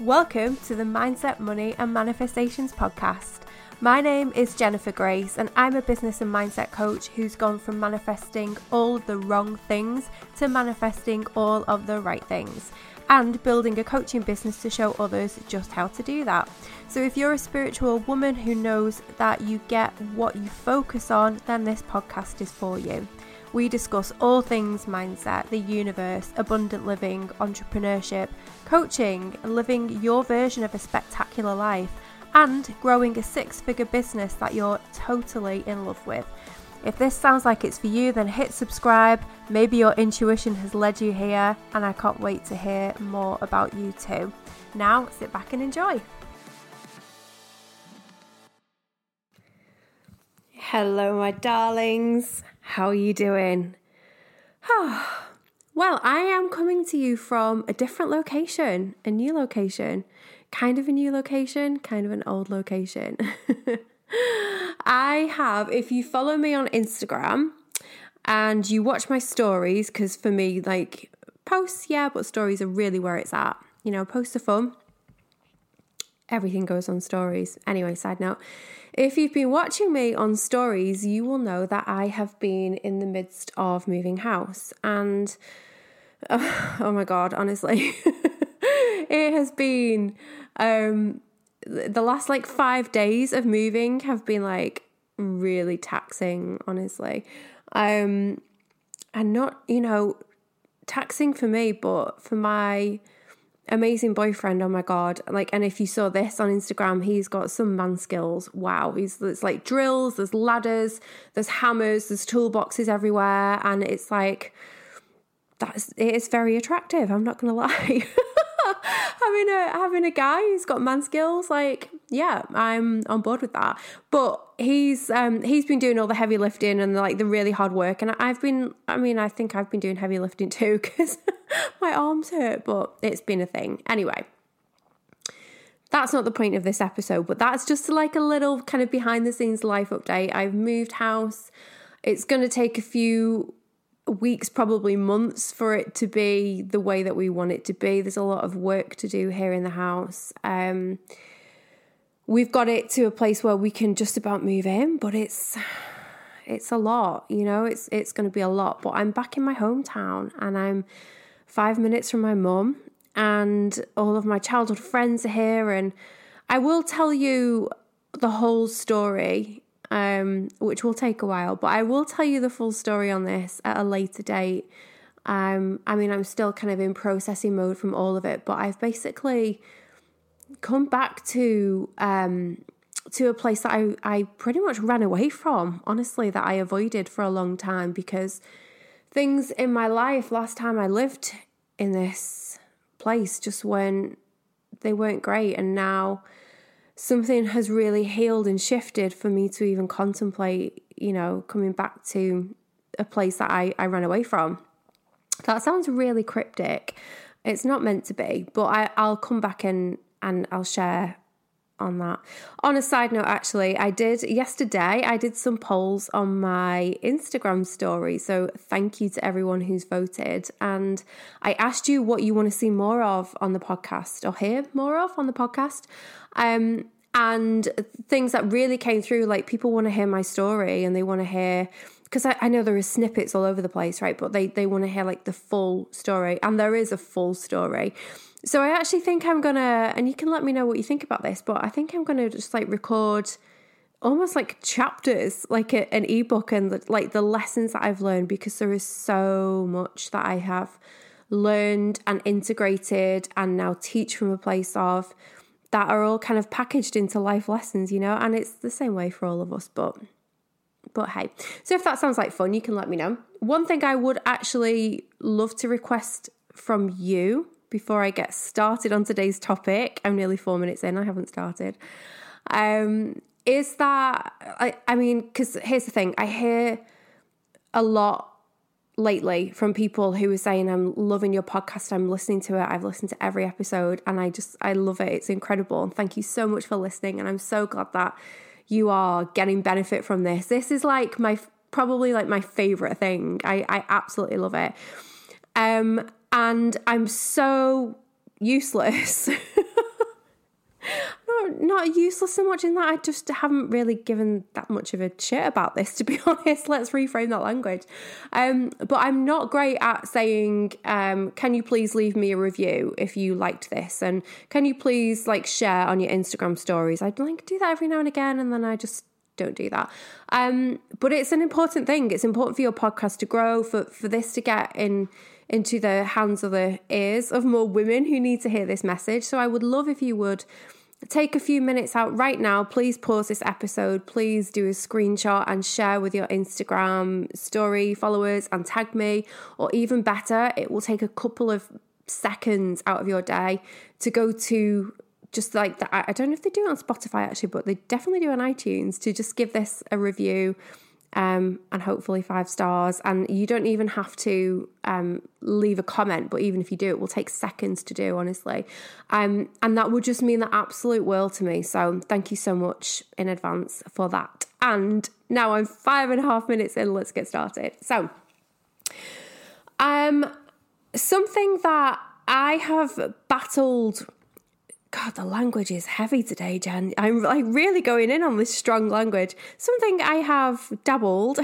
Welcome to the Mindset, Money and Manifestations podcast. My name is Jennifer Grace, and I'm a business and mindset coach who's gone from manifesting all the wrong things to manifesting all of the right things and building a coaching business to show others just how to do that. So, if you're a spiritual woman who knows that you get what you focus on, then this podcast is for you. We discuss all things mindset, the universe, abundant living, entrepreneurship, coaching, living your version of a spectacular life, and growing a six figure business that you're totally in love with. If this sounds like it's for you, then hit subscribe. Maybe your intuition has led you here, and I can't wait to hear more about you too. Now, sit back and enjoy. Hello, my darlings. How are you doing? Oh, well, I am coming to you from a different location, a new location, kind of a new location, kind of an old location. I have, if you follow me on Instagram and you watch my stories, because for me, like posts, yeah, but stories are really where it's at. You know, posts are fun. Everything goes on stories. Anyway, side note. If you've been watching me on stories, you will know that I have been in the midst of moving house. And oh, oh my God, honestly, it has been um, the last like five days of moving have been like really taxing, honestly. Um, and not, you know, taxing for me, but for my amazing boyfriend. Oh my god! Like, and if you saw this on Instagram, he's got some man skills. Wow, he's there's like drills, there's ladders, there's hammers, there's toolboxes everywhere, and it's like that's it is very attractive. I'm not gonna lie. having a having a guy who's got man skills, like yeah, I'm on board with that. But he's um he's been doing all the heavy lifting and like the really hard work, and I've been I mean I think I've been doing heavy lifting too because my arms hurt, but it's been a thing anyway. That's not the point of this episode, but that's just like a little kind of behind the scenes life update. I've moved house. It's going to take a few weeks, probably months, for it to be the way that we want it to be. There's a lot of work to do here in the house. Um, we've got it to a place where we can just about move in, but it's it's a lot, you know. It's it's going to be a lot. But I'm back in my hometown, and I'm five minutes from my mum, and all of my childhood friends are here, and I will tell you the whole story um, which will take a while. But I will tell you the full story on this at a later date. Um, I mean, I'm still kind of in processing mode from all of it, but I've basically come back to um, to a place that I, I pretty much ran away from, honestly, that I avoided for a long time because things in my life last time I lived in this place just weren't they weren't great and now something has really healed and shifted for me to even contemplate, you know, coming back to a place that I, I ran away from. That sounds really cryptic. It's not meant to be, but I, I'll come back and, and I'll share on that. On a side note, actually, I did yesterday, I did some polls on my Instagram story. So thank you to everyone who's voted. And I asked you what you want to see more of on the podcast or hear more of on the podcast. Um, and things that really came through, like people want to hear my story and they want to hear because I, I, know there are snippets all over the place, right? But they they want to hear like the full story, and there is a full story. So I actually think I'm gonna, and you can let me know what you think about this, but I think I'm gonna just like record almost like chapters, like a, an ebook, and like the lessons that I've learned because there is so much that I have learned and integrated and now teach from a place of that are all kind of packaged into life lessons, you know, and it's the same way for all of us, but but hey. So if that sounds like fun, you can let me know. One thing I would actually love to request from you before I get started on today's topic, I'm nearly 4 minutes in, I haven't started. Um is that I I mean cuz here's the thing, I hear a lot lately from people who are saying, I'm loving your podcast, I'm listening to it, I've listened to every episode, and I just, I love it. It's incredible. And thank you so much for listening. And I'm so glad that you are getting benefit from this. This is like my, probably like my favorite thing. I, I absolutely love it. Um, and I'm so useless not not useless so much in that I just haven't really given that much of a shit about this to be honest. Let's reframe that language. Um, but I'm not great at saying, um, can you please leave me a review if you liked this, and can you please like share on your Instagram stories? I'd like do that every now and again, and then I just don't do that. Um, but it's an important thing. It's important for your podcast to grow, for for this to get in into the hands or the ears of more women who need to hear this message. So I would love if you would take a few minutes out right now. Please pause this episode. Please do a screenshot and share with your Instagram story followers and tag me. Or even better, it will take a couple of seconds out of your day to go to just like that. I don't know if they do it on Spotify actually, but they definitely do on iTunes to just give this a review um, and hopefully five stars. And you don't even have to um, leave a comment, but even if you do, it will take seconds to do, honestly. Um, and that would just mean the absolute world to me. So thank you so much in advance for that. And now I'm five and a half minutes in. Let's get started. So, um, something that I have battled God, the language is heavy today, Jen. I'm like really going in on this strong language. Something I have dabbled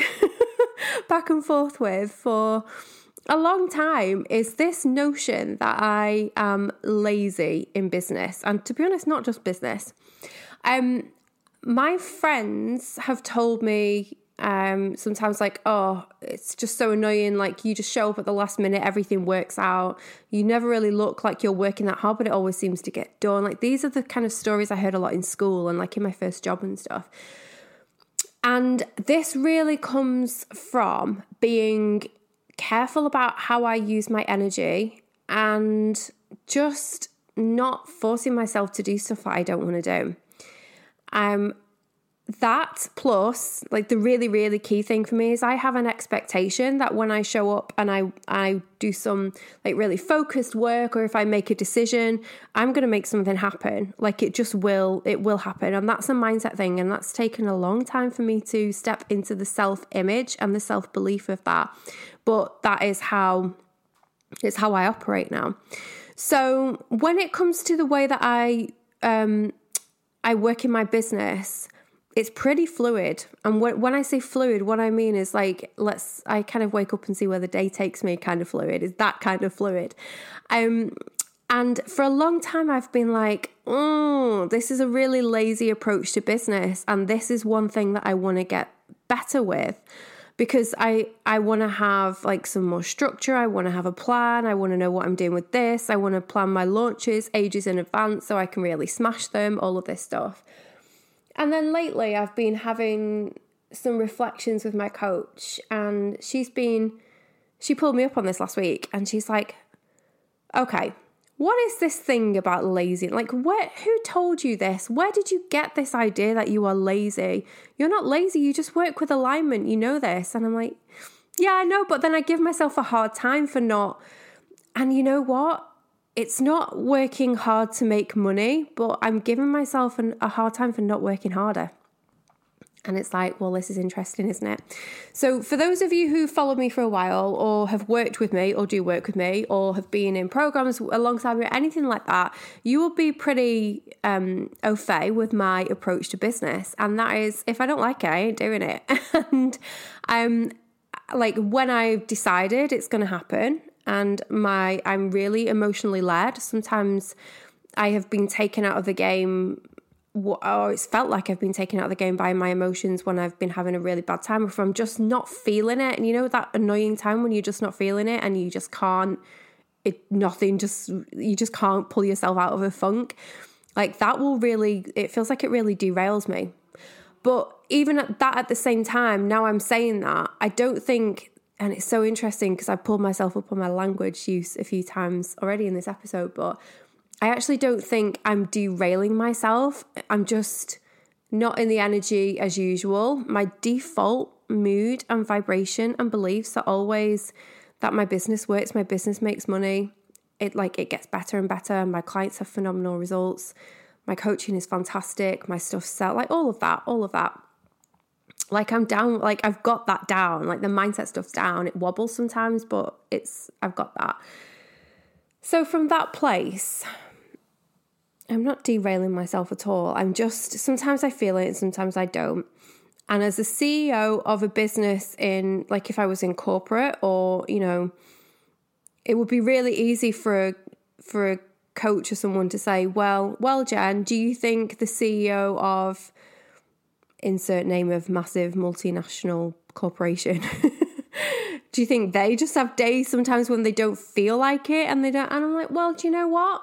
back and forth with for a long time is this notion that I am lazy in business. And to be honest, not just business. Um, my friends have told me um sometimes like oh it's just so annoying like you just show up at the last minute everything works out. You never really look like you're working that hard but it always seems to get done. Like these are the kind of stories i heard a lot in school and like in my first job and stuff. And this really comes from being careful about how i use my energy and just not forcing myself to do stuff that i don't want to do. Um that plus like the really really key thing for me is i have an expectation that when i show up and i i do some like really focused work or if i make a decision i'm going to make something happen. Like it just will it will happen. And that's a mindset thing and that's taken a long time for me to step into the self image and the self belief of that. But that is how it's how i operate now. So when it comes to the way that i um i work in my business it's pretty fluid. And when I say fluid, what I mean is like, let's, I kind of wake up and see where the day takes me kind of fluid, is that kind of fluid. Um, and for a long time, I've been like, oh, this is a really lazy approach to business. And this is one thing that I want to get better with because I I want to have like some more structure. I want to have a plan. I want to know what I'm doing with this. I want to plan my launches ages in advance so I can really smash them. All of this stuff. And then lately, I've been having some reflections with my coach, and she's been, she pulled me up on this last week, and she's like, okay, what is this thing about lazy? Like, where, who told you this? Where did you get this idea that you are lazy? You're not lazy, you just work with alignment, you know this. And I'm like, yeah, I know, but then I give myself a hard time for not. And you know what? It's not working hard to make money, but I'm giving myself an, a hard time for not working harder. And it's like, well, this is interesting, isn't it? So, for those of you who followed me for a while, or have worked with me, or do work with me, or have been in programs alongside me, or anything like that, you will be pretty um, au fait with my approach to business. And that is, if I don't like it, I ain't doing it. and um, like when I've decided it's going to happen, and my I'm really emotionally led. Sometimes I have been taken out of the game or it's felt like I've been taken out of the game by my emotions when I've been having a really bad time, or if I'm just not feeling it. And you know that annoying time when you're just not feeling it and you just can't, it nothing just you just can't pull yourself out of a funk. Like that will really, it feels like it really derails me. But even at that, at the same time, now I'm saying that I don't think and it's so interesting because I pulled myself up on my language use a few times already in this episode, but I actually don't think I'm derailing myself. I'm just not in the energy as usual. My default mood and vibration and beliefs are always that my business works, my business makes money. It like it gets better and better. My clients have phenomenal results. My coaching is fantastic. My stuff sell like all of that, all of that like I'm down, like I've got that down, like the mindset stuff's down. It wobbles sometimes, but it's, I've got that. So from that place, I'm not derailing myself at all. I'm just sometimes I feel it and sometimes I don't. And as a CEO of a business in like if I was in corporate or, you know, it would be really easy for a for a coach or someone to say, "Well, well, Jen, do you think the CEO of insert name of massive multinational corporation do you think they just have days sometimes when they don't feel like it and they don't and I'm like, "Well, do you know what?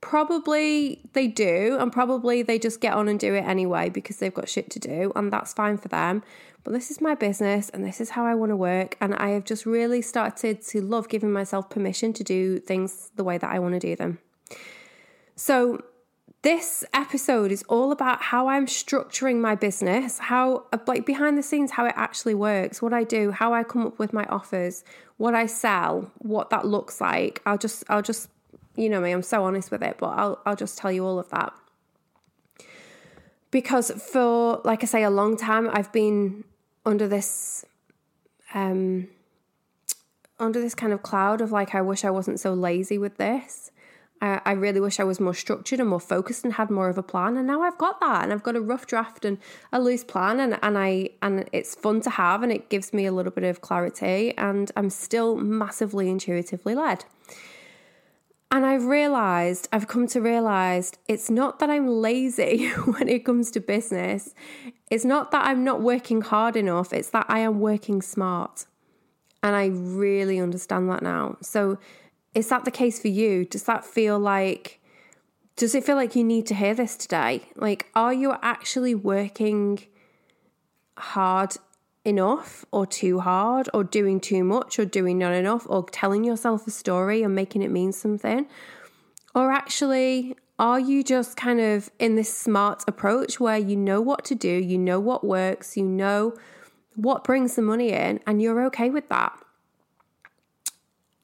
Probably they do, and probably they just get on and do it anyway because they've got shit to do, and that's fine for them. But this is my business, and this is how I want to work. And I have just really started to love giving myself permission to do things the way that I want to do them. So, this episode is all about how I'm structuring my business, how, like behind the scenes, how it actually works, what I do, how I come up with my offers, what I sell, what that looks like. I'll just, I'll just you know me, I'm so honest with it, but I'll I'll just tell you all of that. Because for like I say a long time I've been under this um under this kind of cloud of like I wish I wasn't so lazy with this. I, I really wish I was more structured and more focused and had more of a plan. And now I've got that and I've got a rough draft and a loose plan and, and I and it's fun to have and it gives me a little bit of clarity and I'm still massively intuitively led. And I've realized, I've come to realize it's not that I'm lazy when it comes to business. It's not that I'm not working hard enough. It's that I am working smart. And I really understand that now. So, is that the case for you? Does that feel like, does it feel like you need to hear this today? Like, are you actually working hard enough or too hard or doing too much or doing not enough or telling yourself a story and making it mean something? Or actually, are you just kind of in this smart approach where you know what to do, you know what works, you know what brings the money in, and you're okay with that?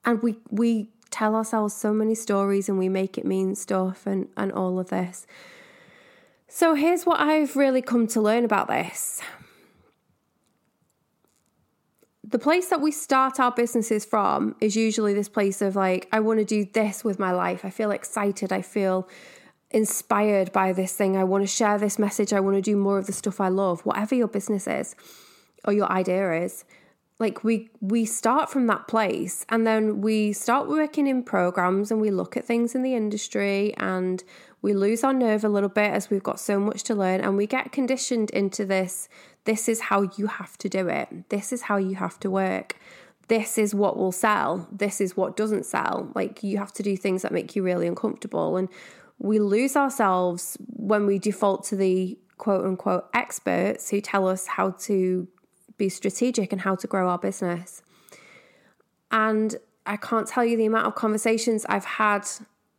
And we we tell ourselves so many stories and we make it mean stuff and, and all of this. So here's what I've really come to learn about this the place that we start our businesses from is usually this place of like, I want to do this with my life. I feel excited. I feel inspired by this thing. I want to share this message. I want to do more of the stuff I love, whatever your business is or your idea is. Like we we start from that place and then we start working in programs and we look at things in the industry and we lose our nerve a little bit as we've got so much to learn and we get conditioned into this this is how you have to do it. This is how you have to work. This is what will sell. This is what doesn't sell. Like you have to do things that make you really uncomfortable. And we lose ourselves when we default to the quote unquote experts who tell us how to be strategic and how to grow our business. And I can't tell you the amount of conversations I've had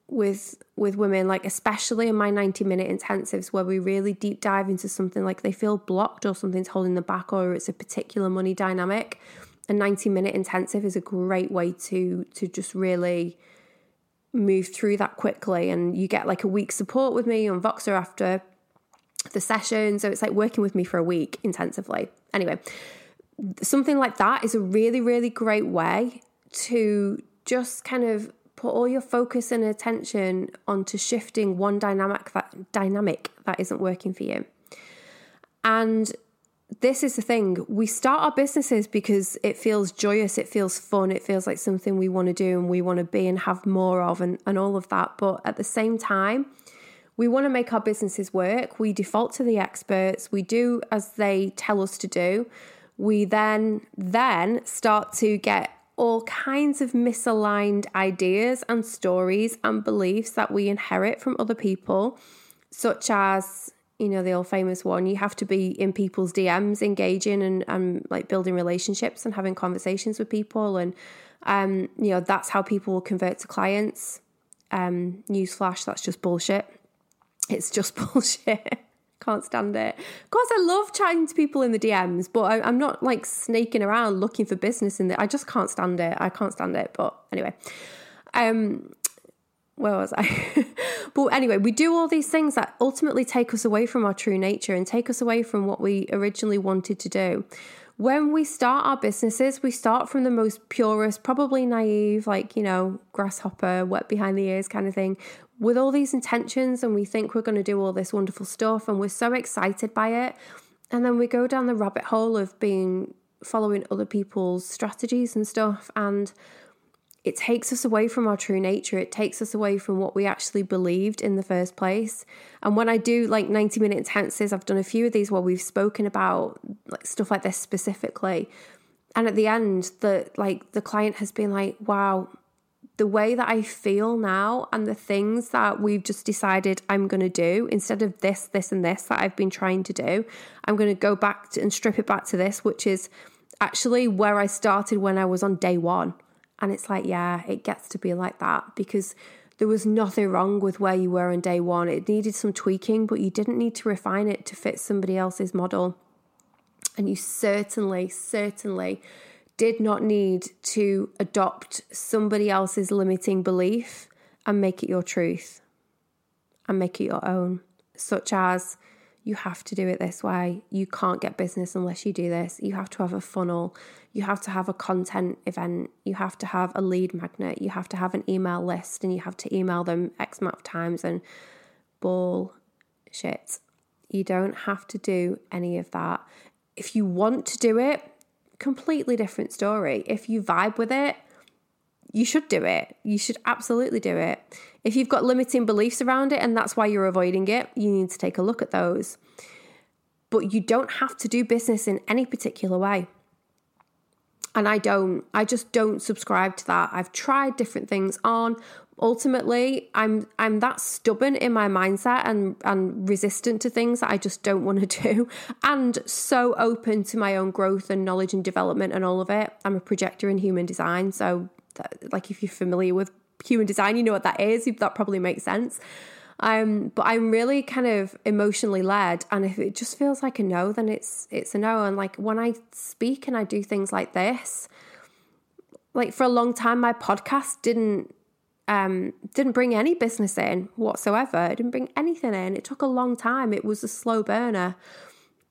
with with women like especially in my 90 minute intensives where we really deep dive into something like they feel blocked or something's holding them back or it's a particular money dynamic a 90 minute intensive is a great way to to just really move through that quickly and you get like a week support with me on Voxer after the session so it's like working with me for a week intensively anyway something like that is a really really great way to just kind of put all your focus and attention onto shifting one dynamic that dynamic that isn't working for you. And this is the thing we start our businesses because it feels joyous, it feels fun, it feels like something we want to do and we want to be and have more of, and, and all of that. But at the same time, we want to make our businesses work. We default to the experts, we do as they tell us to do. We then then start to get all kinds of misaligned ideas and stories and beliefs that we inherit from other people, such as, you know, the old famous one, you have to be in people's DMs, engaging and, and like building relationships and having conversations with people. And, um, you know, that's how people will convert to clients. Um, newsflash, that's just bullshit. It's just bullshit. Can't stand it. Of course, I love chatting to people in the DMs, but I, am not like snaking around looking for business in there. I just can't stand it. I can't stand it. But anyway, um, where was I? but anyway, we do all these things that ultimately take us away from our true nature and take us away from what we originally wanted to do. When we start our businesses, we start from the most purest, probably naive, like, you know, grasshopper, wet behind the ears kind of thing. With all these intentions and we think we're going to do all this wonderful stuff and we're so excited by it. And then we go down the rabbit hole of being following other people's strategies and stuff. And it takes us away from our true nature. It takes us away from what we actually believed in the first place. And when I do like 90 minute intensives, I've done a few of these where we've spoken about like stuff like this specifically. And at the end, the like the client has been like, wow, the way that I feel now and the things that we've just decided I'm going to do instead of this, this, and this that I've been trying to do, I'm going to go back to, and strip it back to this, which is actually where I started when I was on day one. And it's like, yeah, it gets to be like that because there was nothing wrong with where you were on day one. It needed some tweaking, but you didn't need to refine it to fit somebody else's model. And you certainly, certainly did not need to adopt somebody else's limiting belief and make it your truth and make it your own, such as you have to do it this way. You can't get business unless you do this. You have to have a funnel. You have to have a content event. You have to have a lead magnet. You have to have an email list and you have to email them X amount of times and bullshit. You don't have to do any of that. If you want to do it, completely different story. If you vibe with it, you should do it. You should absolutely do it. If you've got limiting beliefs around it and that's why you're avoiding it, you need to take a look at those. But you don't have to do business in any particular way. And I don't, I just don't subscribe to that. I've tried different things on. Ultimately i'm i'm that stubborn in my mindset and and resistant to things that i just don't want to do and so open to my own growth and knowledge and development and all of it. I'm a projector in human design so that, like if you're familiar with human design you know what that is. That probably makes sense um, but I'm really kind of emotionally led, and if it just feels like a no, then it's it's a no. And like when I speak and I do things like this, like for a long time, my podcast didn't um, didn't bring any business in whatsoever. It didn't bring anything in. It took a long time. It was a slow burner.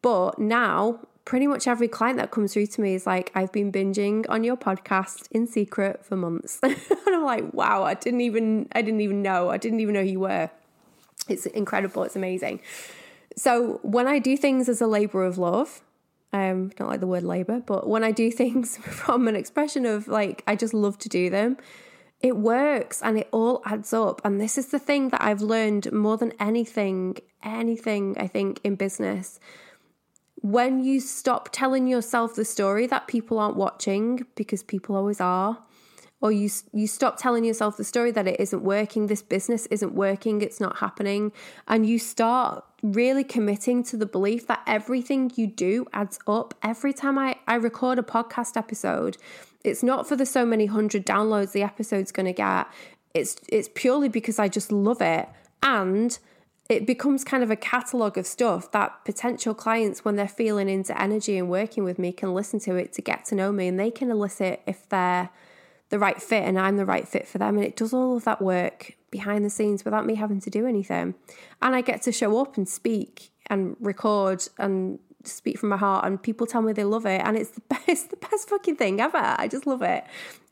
But now, pretty much every client that comes through to me is like, I've been binging on your podcast in secret for months. and I'm like, wow, I didn't even, I didn't even know. I didn't even know you were. It's incredible. It's amazing. So when I do things as a labor of love, um, don't like the word labor, but when I do things from an expression of like, I just love to do them, it works and it all adds up. And this is the thing that I've learned more than anything, anything I think in business. When you stop telling yourself the story that people aren't watching, because people always are, or you you stop telling yourself the story that it isn't working, this business isn't working, it's not happening, and you start really committing to the belief that everything you do adds up. Every time I, I record a podcast episode, it's not for the so many hundred downloads the episode's going to get. It's it's purely because I just love it and it becomes kind of a catalog of stuff that potential clients when they're feeling into energy and working with me can listen to it to get to know me and they can elicit if they're the right fit and I'm the right fit for them and it does all of that work behind the scenes without me having to do anything. And I get to show up and speak and record and speak from my heart and people tell me they love it and it's the best the best fucking thing ever. I just love it.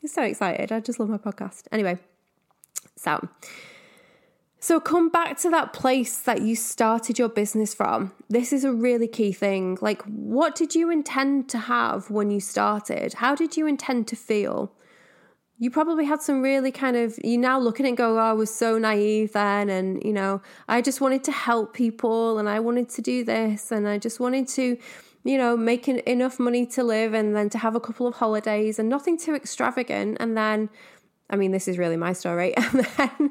I'm so excited. I just love my podcast. Anyway, so so come back to that place that you started your business from. This is a really key thing. Like what did you intend to have when you started? How did you intend to feel? You probably had some really kind of you now look at it and go, oh, I was so naive then and you know, I just wanted to help people and I wanted to do this and I just wanted to, you know, make enough money to live and then to have a couple of holidays and nothing too extravagant and then I mean, this is really my story. And then,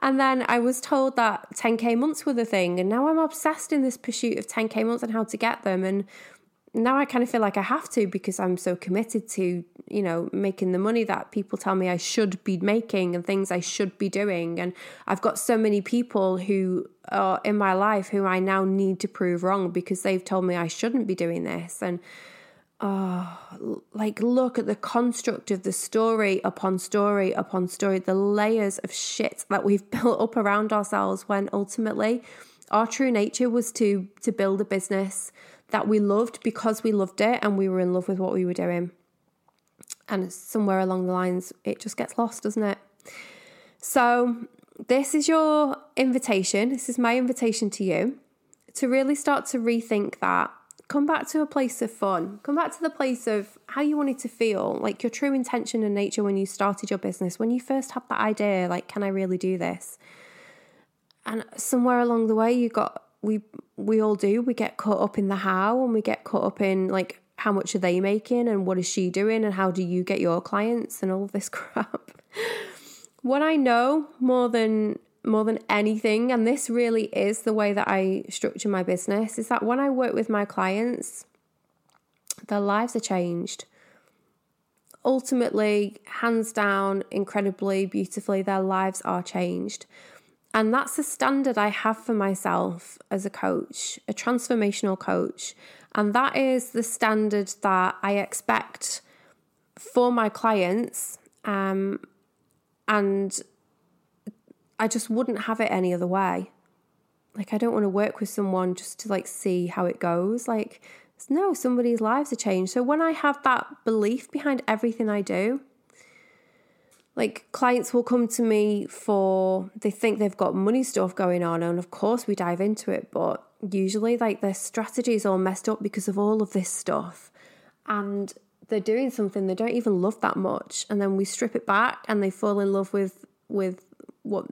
and then I was told that 10k months were the thing, and now I'm obsessed in this pursuit of 10k months and how to get them. And now I kind of feel like I have to because I'm so committed to, you know, making the money that people tell me I should be making and things I should be doing. And I've got so many people who are in my life who I now need to prove wrong because they've told me I shouldn't be doing this. And oh, like look at the construct of the story upon story upon story, the layers of shit that we've built up around ourselves when ultimately our true nature was to to build a business that we loved because we loved it and we were in love with what we were doing. And somewhere along the lines, it just gets lost, doesn't it? So, this is your invitation. This is my invitation to you to really start to rethink that. Come back to a place of fun. Come back to the place of how you wanted to feel, like your true intention and nature when you started your business, when you first had that idea, like, can I really do this? And somewhere along the way, you got we we all do. We get caught up in the how, and we get caught up in like how much are they making, and what is she doing, and how do you get your clients, and all this crap. what I know more than more than anything, and this really is the way that I structure my business, is that when I work with my clients, their lives are changed. Ultimately, hands down, incredibly, beautifully, their lives are changed. And that's the standard I have for myself as a coach, a transformational coach. And that is the standard that I expect for my clients. Um, and I just wouldn't have it any other way. Like, I don't want to work with someone just to like see how it goes. Like, no, somebody's lives are changed. So when I have that belief behind everything I do, like clients will come to me for they think they've got money stuff going on and of course we dive into it but usually like their strategy is all messed up because of all of this stuff and they're doing something they don't even love that much and then we strip it back and they fall in love with with what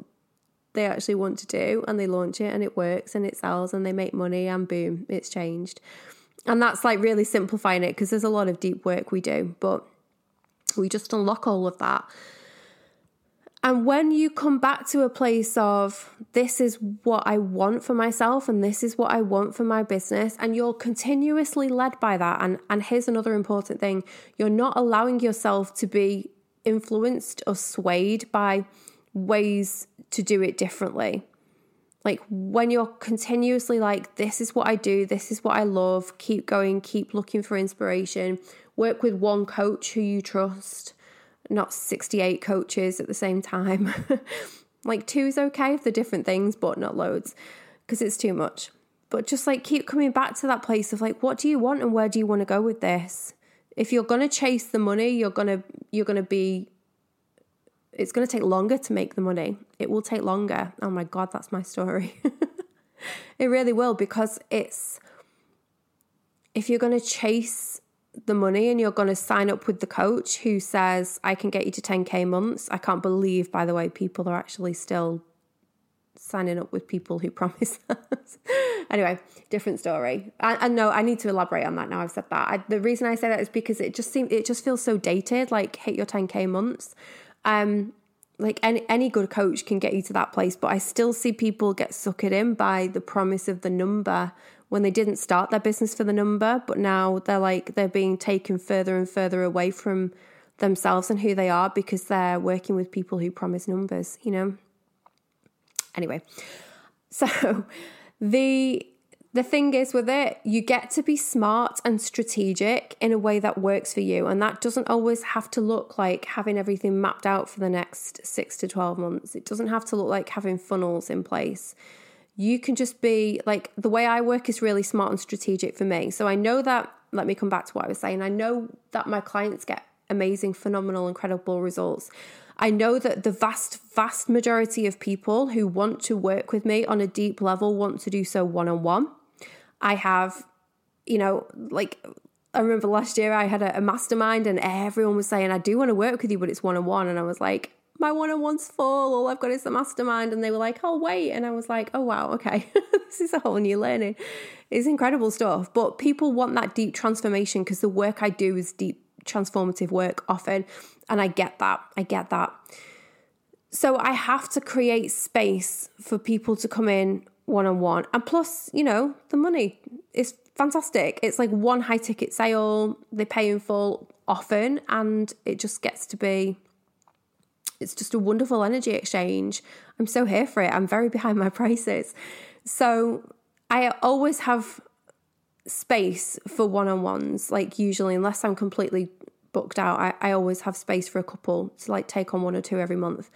they actually want to do and they launch it and it works and it sells and they make money and boom, it's changed. And that's like really simplifying it because there's a lot of deep work we do, but we just unlock all of that. And when you come back to a place of this is what I want for myself and this is what I want for my business, and you're continuously led by that. And, and here's another important thing you're not allowing yourself to be influenced or swayed by ways to do it differently. Like when you're continuously like, this is what I do, this is what I love, keep going, keep looking for inspiration, work with one coach who you trust, not 68 coaches at the same time. like two is okay for different things, but not loads because it's too much. But just like keep coming back to that place of like, what do you want and where do you want to go with this? If you're gonna chase the money, you're gonna you're gonna be it's to take longer to make the money. It will take longer. Oh my God, that's my story. it really will because it's, if you're to chase the money and you're going to sign up with the coach who says, I can get you to 10K months, I can't believe, by the way, people are actually still signing up with people who promise that. anyway, different story. And, no, I need to elaborate on that now. I've said that. I, the reason I say that is because it just seems it just feels so dated. Like hit your 10k months. Um, like any any good coach can get you to that place, but I still see people get suckered in by the promise of the number when they didn't start their business for the number, but now they're like they're being taken further and further away from themselves and who they are because they're working with people who promise numbers, you know. Anyway, so the the thing is with it, you get to be smart and strategic in a way that works for you. And that doesn't always have to look like having everything mapped out for the next six to 12 months. It doesn't have to look like having funnels in place. You can just be like the way I work is really smart and strategic for me. So I know that, let me come back to what I was saying. I know that my clients get amazing, phenomenal, incredible results. I know that the vast, vast majority of people who want to work with me on a deep level want to do so one on one. I have, you know, like I remember last year I had a, a mastermind and everyone was saying, I do want to work with you, but it's one on one. And I was like, my one on one's full. All I've got is the mastermind. And they were like, oh, wait. And I was like, oh, wow, okay. this is a whole new learning. It's incredible stuff. But people want that deep transformation because the work I do is deep transformative work often. And I get that. I get that. So I have to create space for people to come in one on one. And plus, you know, the money is fantastic. It's like one high ticket sale, they pay in full often, and it just gets to be it's just a wonderful energy exchange. I'm so here for it. I'm very behind my prices. So I always have space for one on ones, like usually, unless I'm completely booked out, I, I always have space for a couple to like take on one or two every month.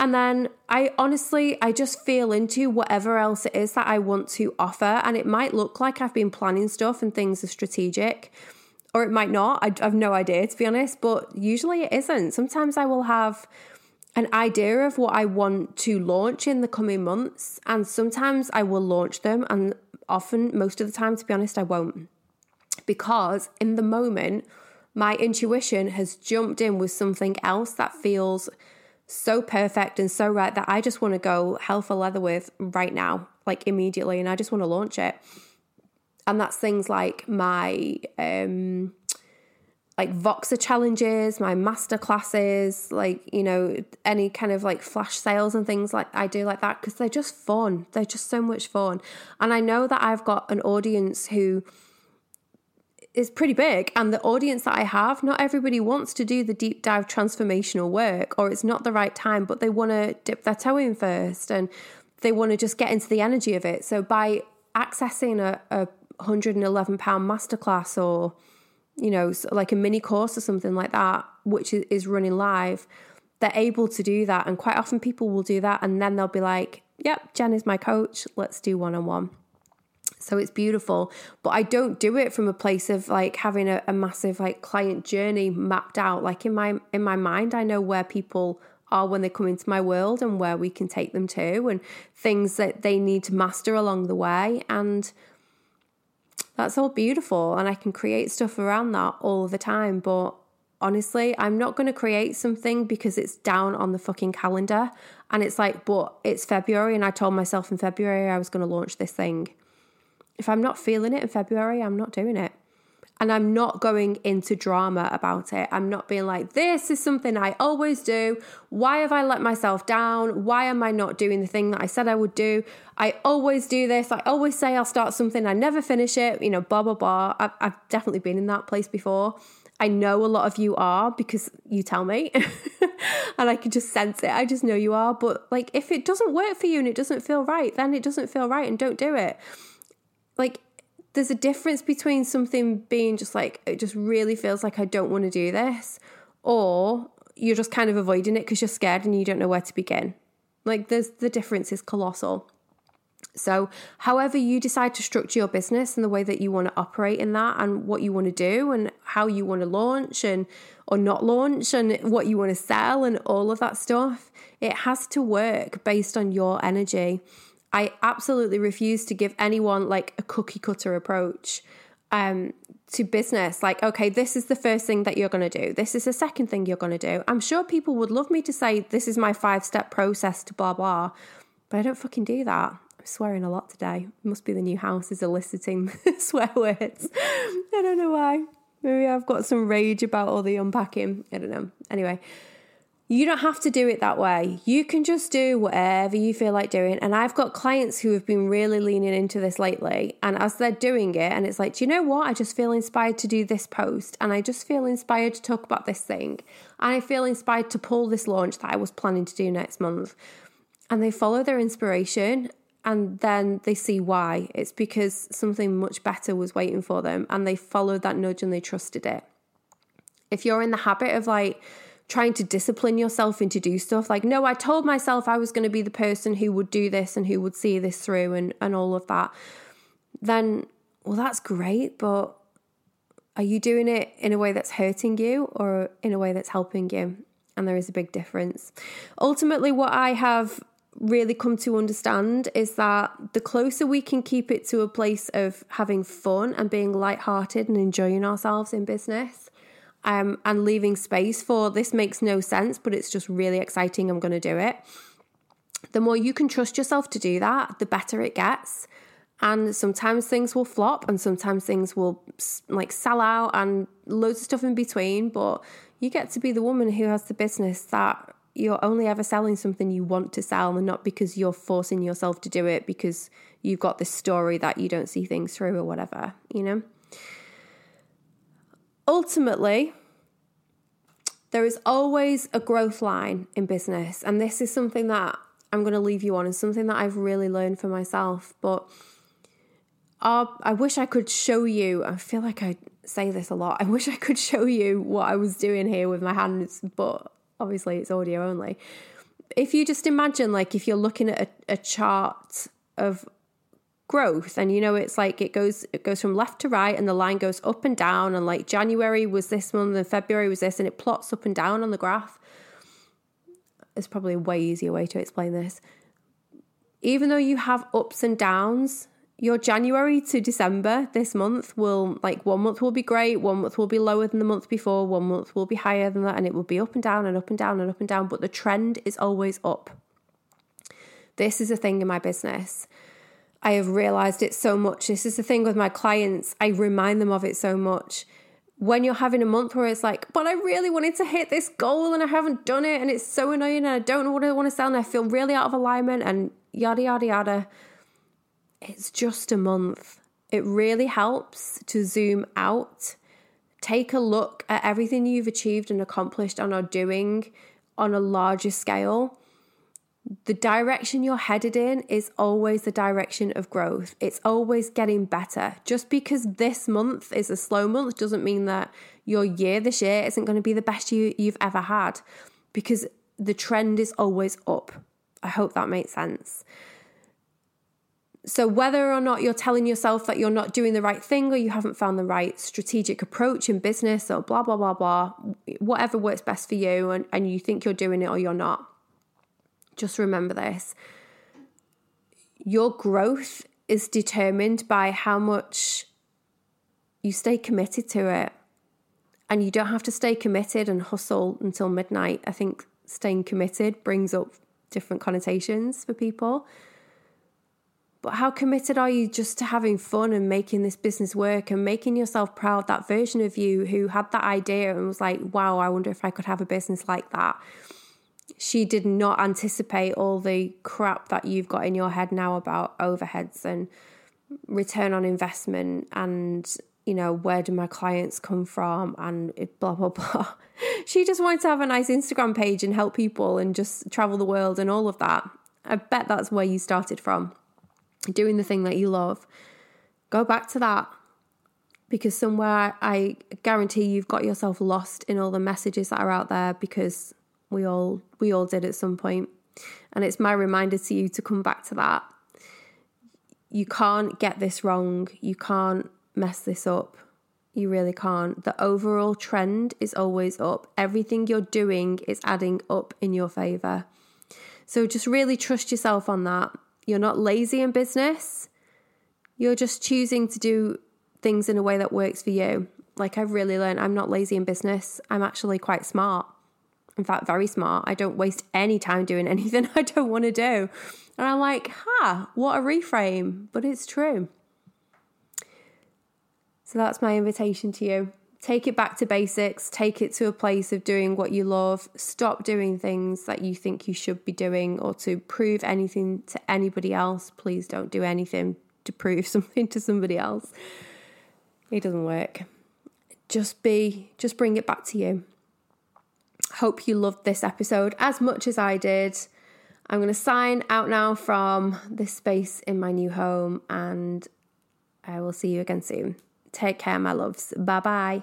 And then I honestly, I just feel into whatever else it is that I want to offer. And it might look like I've been planning stuff and things are strategic, or it might not. I, have no idea, to be honest, but usually it isn't. Sometimes I will have an idea of what I want to launch in the coming months. And sometimes I will launch them, and often, most of the time, to be honest, I won't. Because in the moment, my intuition has jumped in with something else that feels so perfect and so right that I just want to go hell for leather with right now, like immediately, and I just want to launch it. And that's things like my um like Voxer challenges, my master classes, like, you know, any kind of like flash sales and things like I do like that because they're just fun. They're just so much fun. And I know that I've got an audience who is pretty big and the audience that I have, not everybody wants to do the deep dive transformational work or it's not the right time, but they want to dip their toe in first and they want to just get into the energy of it. So by accessing a, a £111 masterclass or you know, like a mini course or something like that, which is running live, they're able to do that. And quite often people will do that and then they'll be like, yep, Jen is my coach. Let's do one on one. So it's beautiful. But I don't do it from a place of like having a, a massive like client journey mapped out. Like in my in my mind, I know where people are when they come into my world and where we can take them to and things that they need to master along the way. And that's all beautiful and I can create stuff around that all the time. But honestly, I'm not going to create something because it's down on the fucking calendar. And it's like, but it's February and I told myself in February I was going to launch this thing. If I'm not feeling it in February, I'm not doing it. And I'm not going into drama about it. I'm not being like, this is something I always do. Why have I let myself down? Why am I not doing the thing that I said I would do? I always do this. I always say I'll start something, I never finish it, you know, blah, blah, blah. I've, I've definitely been in that place before. I know a lot of you are because you tell me and I can just sense it. I just know you are. But like, if it doesn't work for you and it doesn't feel right, then it doesn't feel right and don't do it. Like, there's a difference between something being just like, it just really feels like I don't want to do this, or you're just kind of avoiding it because you're scared and you don't know where to begin. Like, there's the difference is colossal. So, however you decide to structure your business and the way that you want to operate in that, and what you want to do, and how you want to launch and or not launch, and what you want to sell, and all of that stuff, it has to work based on your energy. I absolutely refuse to give anyone like a cookie cutter approach um, to business. Like, okay, this is the first thing that you're going to do. This is the second thing you're going to do. I'm sure people would love me to say this is my five step process to blah blah, but I don't fucking do that. I'm swearing a lot today. It must be the new house is eliciting swear words. I don't know why. Maybe I've got some rage about all the unpacking. I don't know. Anyway. You don't have to do it that way. You can just do whatever you feel like doing. And I've got clients who have been really leaning into this lately. And as they're doing it, and it's like, do you know what? I just feel inspired to do this post. And I just feel inspired to talk about this thing. And I feel inspired to pull this launch that I was planning to do next month. And they follow their inspiration and then they see why. It's because something much better was waiting for them. And they followed that nudge and they trusted it. If you're in the habit of like, trying to discipline yourself into do stuff. Like no i told myself i was going to be the person who would do this and who would see this through and and all of that. Then well that's great but are you doing it in a way that's hurting you or in a way that's helping you? And there is a big difference. Ultimately what i have really come to understand is that the closer we can keep it to a place of having fun and being light-hearted and enjoying ourselves in business um, and leaving space for this makes no sense, but it's just really exciting. I'm going to do it. The more you can trust yourself to do that, the better it gets. And sometimes things will flop and sometimes things will like sell out and loads of stuff in between. But you get to be the woman who has the business that you're only ever selling something you want to sell and not because you're forcing yourself to do it because you've got this story that you don't see things through or whatever, you know? Ultimately, there is always a growth line in business. And this is something that I'm going to leave you on and something that I've really learned for myself. But I wish I could show you, I feel like I say this a lot. I wish I could show you what I was doing here with my hands, but obviously it's audio only. If you just imagine, like, if you're looking at a, a chart of growth and you know it's like it goes it goes from left to right and the line goes up and down and like January was this month and February was this and it plots up and down on the graph there's probably a way easier way to explain this. Even though you have ups and downs, your January to December this month will like one month will be great, one month will be lower than the month before, one month will be higher than that, and it will be up and down and up and down and up and down, but the trend is always up. This is a thing in my business. I have realized it so much. This is the thing with my clients. I remind them of it so much. When you're having a month where it's like, but I really wanted to hit this goal and I haven't done it, and it's so annoying, and I don't know what I want to sell, and I feel really out of alignment, and yada, yada, yada. It's just a month. It really helps to zoom out, take a look at everything you've achieved and accomplished and are doing on a larger scale the direction you're headed in is always the direction of growth. It's always getting better. Just because this month is a slow month doesn't mean that your year this year isn't going to be the best you, you've ever had because the trend is always up. I hope that makes sense. So, whether or not you're telling yourself that you're not doing the right thing or you haven't found the right strategic approach in business or blah, blah, blah, blah, whatever works best for you and, and you think you're doing it or you're not, just remember this your growth is determined by how much you stay committed to it. And you don't have to stay committed and hustle until midnight. I think staying committed brings up different connotations for people. But how committed are you just to having fun and making this business work and making yourself proud? That version of you who had that idea and was like, wow, I wonder if I could have a business like that she did not anticipate all the crap that you've got in your head now about overheads and return on investment and you know where do my clients come from and blah blah blah. She just wanted to have a nice instagram page and help people and just travel the world and all of that. I bet that's where you started from doing the thing that you love. Go back to that because somewhere i guarantee you've got yourself lost in all the messages that are out there because we all we all did at some point. And it's my reminder to you to come back to that. You can't get this wrong. You can't mess this up. You really can't. The overall trend is always up. Everything you're doing is adding up in your favor. So just really trust yourself on that. You're not lazy in business. You're just choosing to do things in a way that works for you. Like I've really learned, I'm not lazy in business. I'm actually quite smart in fact, very smart. I don't waste any time doing anything I don't want to do. And I'm like, ha, what a reframe. But it's true. So that's my invitation to you. Take it back to basics, take it to a place of doing what you love. Stop doing things that you think you should be doing or to prove anything to anybody else. Please don't do anything to prove something to somebody else. It doesn't work. Just be, just bring it back to you. Hope you loved this episode as much as I did. I'm going to sign out now from this space in my new home and I will see you again soon. Take care, my loves. Bye bye.